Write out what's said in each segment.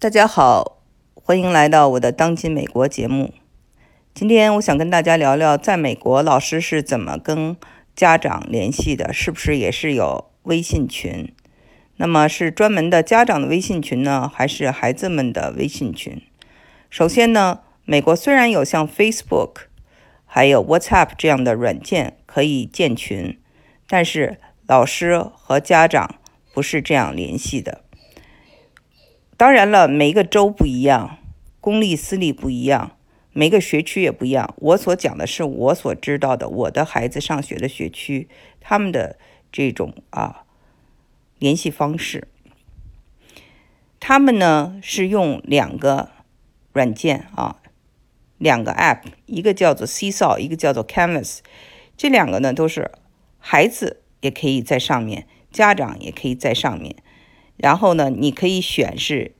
大家好，欢迎来到我的当今美国节目。今天我想跟大家聊聊，在美国老师是怎么跟家长联系的，是不是也是有微信群？那么是专门的家长的微信群呢，还是孩子们的微信群？首先呢，美国虽然有像 Facebook、还有 WhatsApp 这样的软件可以建群，但是老师和家长不是这样联系的。当然了，每个州不一样，公立私立不一样，每个学区也不一样。我所讲的是我所知道的，我的孩子上学的学区，他们的这种啊联系方式。他们呢是用两个软件啊，两个 App，一个叫做 Seesaw，一个叫做 Canvas。这两个呢都是孩子也可以在上面，家长也可以在上面。然后呢，你可以选是，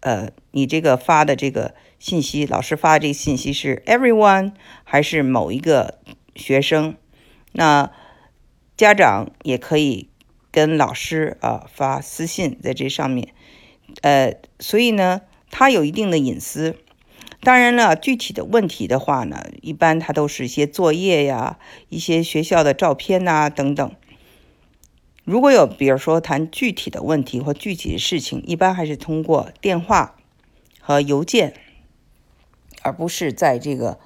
呃，你这个发的这个信息，老师发的这个信息是 everyone 还是某一个学生？那家长也可以跟老师啊发私信在这上面，呃，所以呢，它有一定的隐私。当然了，具体的问题的话呢，一般它都是一些作业呀、一些学校的照片呐等等。如果有，比如说谈具体的问题或具体的事情，一般还是通过电话和邮件，而不是在这个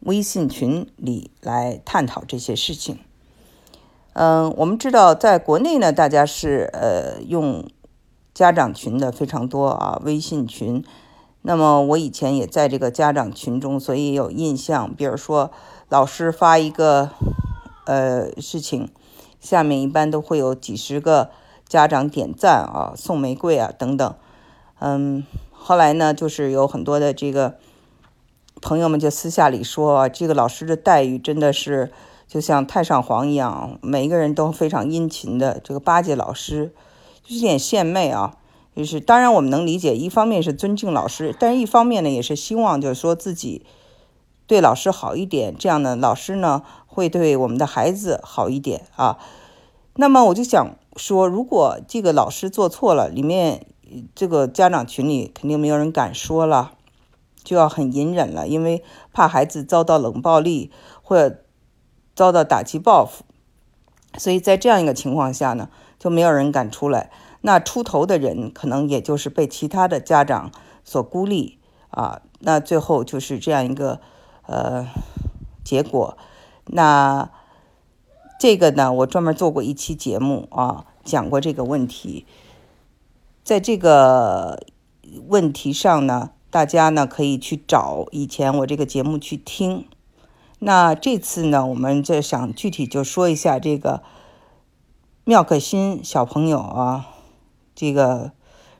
微信群里来探讨这些事情。嗯，我们知道，在国内呢，大家是呃用家长群的非常多啊，微信群。那么我以前也在这个家长群中，所以有印象。比如说，老师发一个呃事情。下面一般都会有几十个家长点赞啊，送玫瑰啊等等。嗯，后来呢，就是有很多的这个朋友们就私下里说啊，这个老师的待遇真的是就像太上皇一样，每一个人都非常殷勤的这个巴结老师，就是点献媚啊。就是当然我们能理解，一方面是尊敬老师，但是一方面呢，也是希望就是说自己对老师好一点，这样呢，老师呢。会对我们的孩子好一点啊。那么我就想说，如果这个老师做错了，里面这个家长群里肯定没有人敢说了，就要很隐忍了，因为怕孩子遭到冷暴力或者遭到打击报复。所以在这样一个情况下呢，就没有人敢出来。那出头的人可能也就是被其他的家长所孤立啊。那最后就是这样一个呃结果。那这个呢，我专门做过一期节目啊，讲过这个问题。在这个问题上呢，大家呢可以去找以前我这个节目去听。那这次呢，我们就想具体就说一下这个妙可欣小朋友啊，这个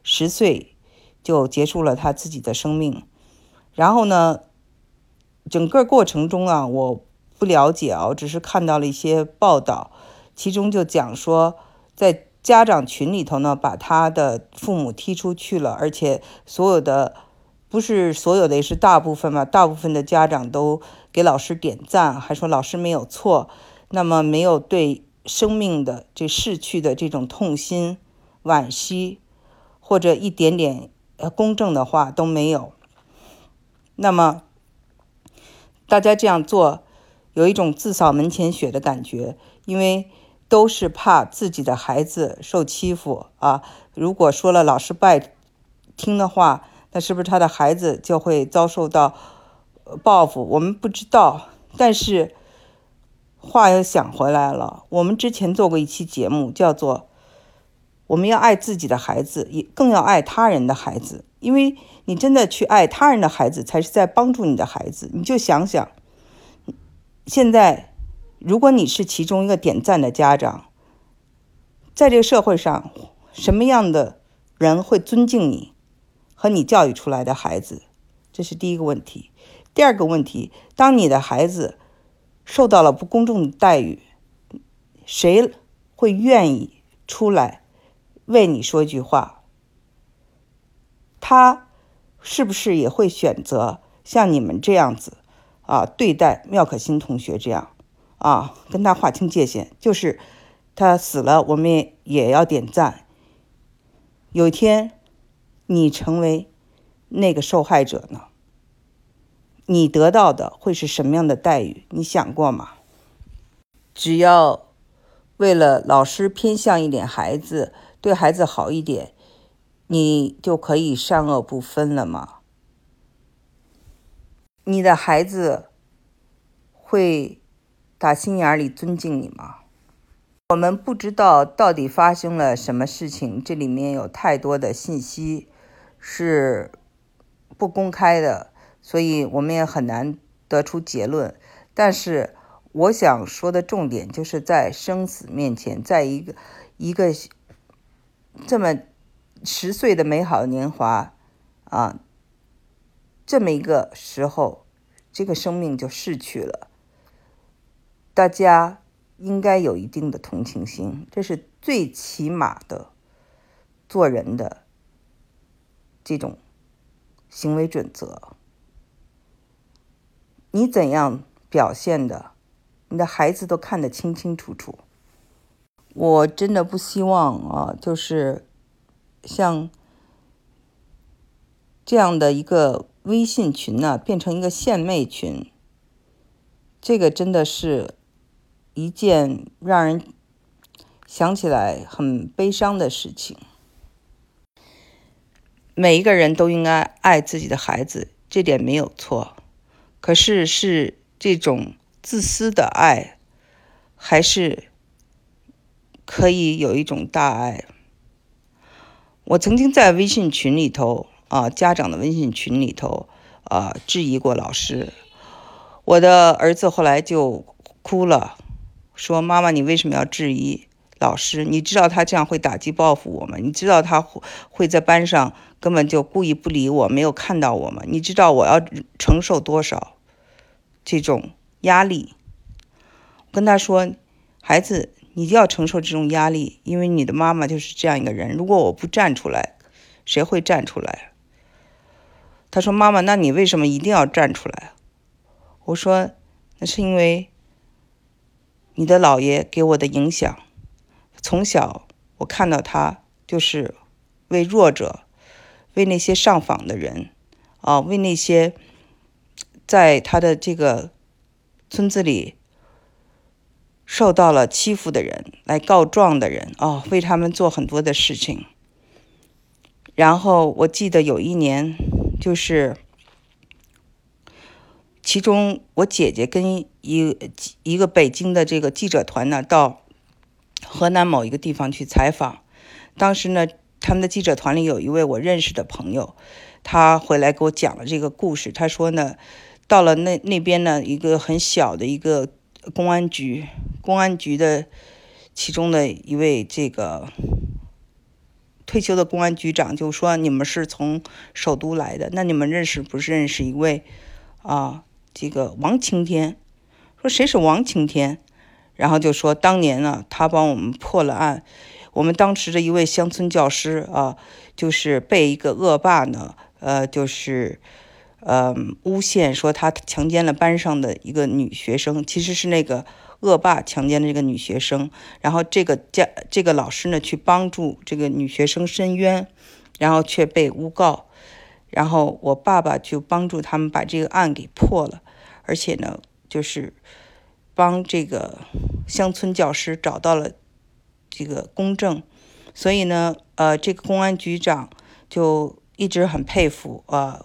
十岁就结束了他自己的生命。然后呢，整个过程中啊，我。不了解哦，只是看到了一些报道，其中就讲说，在家长群里头呢，把他的父母踢出去了，而且所有的不是所有的，也是大部分嘛，大部分的家长都给老师点赞，还说老师没有错，那么没有对生命的这逝去的这种痛心、惋惜，或者一点点呃公正的话都没有。那么大家这样做。有一种自扫门前雪的感觉，因为都是怕自己的孩子受欺负啊。如果说了老师不爱听的话，那是不是他的孩子就会遭受到报复？我们不知道。但是话又想回来了，我们之前做过一期节目，叫做“我们要爱自己的孩子，也更要爱他人的孩子”，因为你真的去爱他人的孩子，才是在帮助你的孩子。你就想想。现在，如果你是其中一个点赞的家长，在这个社会上，什么样的人会尊敬你和你教育出来的孩子？这是第一个问题。第二个问题，当你的孩子受到了不公正的待遇，谁会愿意出来为你说一句话？他是不是也会选择像你们这样子？啊，对待妙可欣同学这样，啊，跟他划清界限，就是他死了，我们也要点赞。有一天，你成为那个受害者呢？你得到的会是什么样的待遇？你想过吗？只要为了老师偏向一点孩子，对孩子好一点，你就可以善恶不分了吗？你的孩子会打心眼里尊敬你吗？我们不知道到底发生了什么事情，这里面有太多的信息是不公开的。所以我们也很难得出结论，但是我想说的重点就是在生死面前，在一个一个这么十岁的美好年华啊，这么一个时候，这个生命就逝去了。大家应该有一定的同情心，这是最起码的做人的这种行为准则。你怎样表现的，你的孩子都看得清清楚楚。我真的不希望啊，就是像这样的一个微信群呢，变成一个献媚群。这个真的是一件让人想起来很悲伤的事情。每一个人都应该爱自己的孩子，这点没有错。可是是这种自私的爱，还是可以有一种大爱？我曾经在微信群里头啊，家长的微信群里头啊，质疑过老师。我的儿子后来就哭了，说：“妈妈，你为什么要质疑老师？你知道他这样会打击报复我吗？你知道他会在班上根本就故意不理我，没有看到我吗？你知道我要承受多少？”这种压力，我跟他说：“孩子，你就要承受这种压力，因为你的妈妈就是这样一个人。如果我不站出来，谁会站出来？”他说：“妈妈，那你为什么一定要站出来？”我说：“那是因为你的姥爷给我的影响。从小我看到他就是为弱者，为那些上访的人，啊，为那些。”在他的这个村子里受到了欺负的人来告状的人哦，为他们做很多的事情。然后我记得有一年，就是其中我姐姐跟一一个北京的这个记者团呢，到河南某一个地方去采访。当时呢，他们的记者团里有一位我认识的朋友，他回来给我讲了这个故事。他说呢。到了那那边呢，一个很小的一个公安局，公安局的其中的一位这个退休的公安局长就说：“你们是从首都来的，那你们认识不是认识一位啊？这个王青天，说谁是王青天？然后就说当年呢，他帮我们破了案，我们当时的一位乡村教师啊，就是被一个恶霸呢，呃，就是。”呃，诬陷说他强奸了班上的一个女学生，其实是那个恶霸强奸了这个女学生。然后这个家这个老师呢，去帮助这个女学生申冤，然后却被诬告。然后我爸爸就帮助他们把这个案给破了，而且呢，就是帮这个乡村教师找到了这个公正。所以呢，呃，这个公安局长就一直很佩服呃。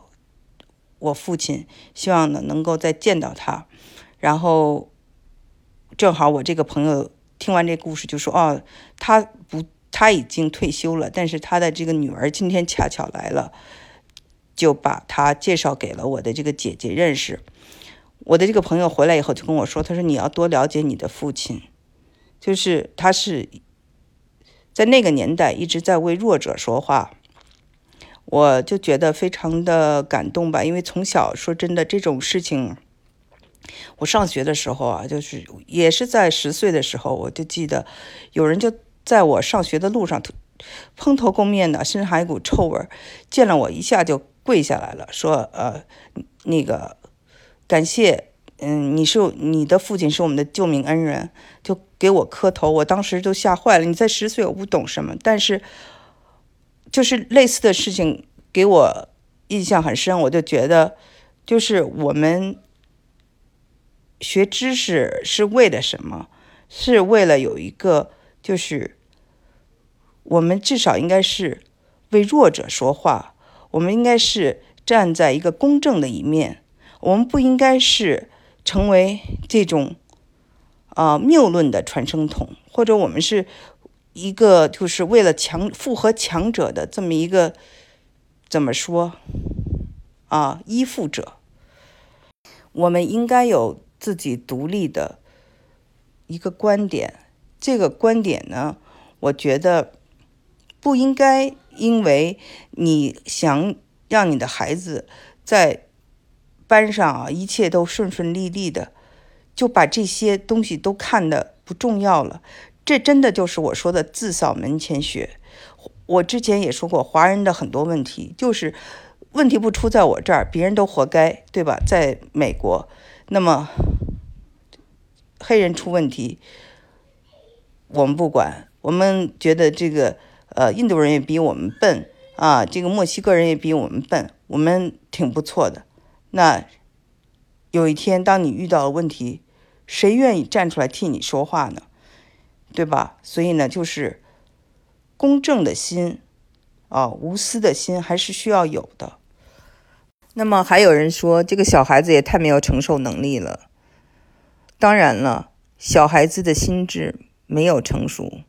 我父亲希望呢能够再见到他，然后正好我这个朋友听完这故事就说：“哦，他不，他已经退休了，但是他的这个女儿今天恰巧来了，就把他介绍给了我的这个姐姐认识。”我的这个朋友回来以后就跟我说：“他说你要多了解你的父亲，就是他是在那个年代一直在为弱者说话。”我就觉得非常的感动吧，因为从小说真的这种事情，我上学的时候啊，就是也是在十岁的时候，我就记得有人就在我上学的路上蓬头垢面的，身上还有一股臭味儿，见了我一下就跪下来了，说呃那个感谢，嗯，你是你的父亲是我们的救命恩人，就给我磕头，我当时就吓坏了。你在十岁，我不懂什么，但是。就是类似的事情给我印象很深，我就觉得，就是我们学知识是为了什么？是为了有一个，就是我们至少应该是为弱者说话，我们应该是站在一个公正的一面，我们不应该是成为这种啊谬论的传声筒，或者我们是一个就是为了强附和强者的这么一个怎么说啊依附者，我们应该有自己独立的。一个观点，这个观点呢，我觉得不应该因为你想让你的孩子在班上啊一切都顺顺利利的，就把这些东西都看得不重要了。这真的就是我说的自扫门前雪。我之前也说过，华人的很多问题就是问题不出在我这儿，别人都活该，对吧？在美国，那么。黑人出问题，我们不管。我们觉得这个，呃，印度人也比我们笨啊，这个墨西哥人也比我们笨，我们挺不错的。那有一天，当你遇到了问题，谁愿意站出来替你说话呢？对吧？所以呢，就是公正的心啊，无私的心还是需要有的。那么还有人说，这个小孩子也太没有承受能力了。当然了，小孩子的心智没有成熟。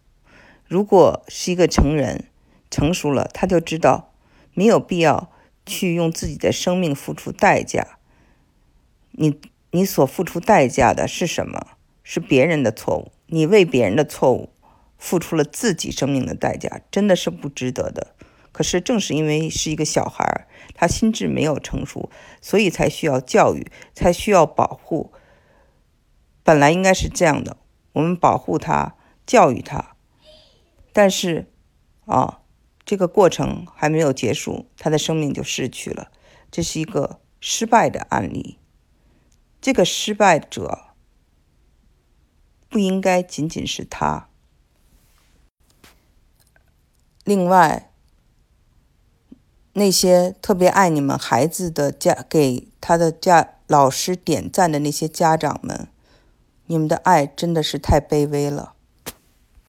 如果是一个成人，成熟了，他就知道没有必要去用自己的生命付出代价。你你所付出代价的是什么？是别人的错误。你为别人的错误付出了自己生命的代价，真的是不值得的。可是正是因为是一个小孩，他心智没有成熟，所以才需要教育，才需要保护。本来应该是这样的，我们保护他，教育他，但是，啊，这个过程还没有结束，他的生命就逝去了，这是一个失败的案例。这个失败者不应该仅仅是他。另外，那些特别爱你们孩子的家，给他的家老师点赞的那些家长们。你们的爱真的是太卑微了。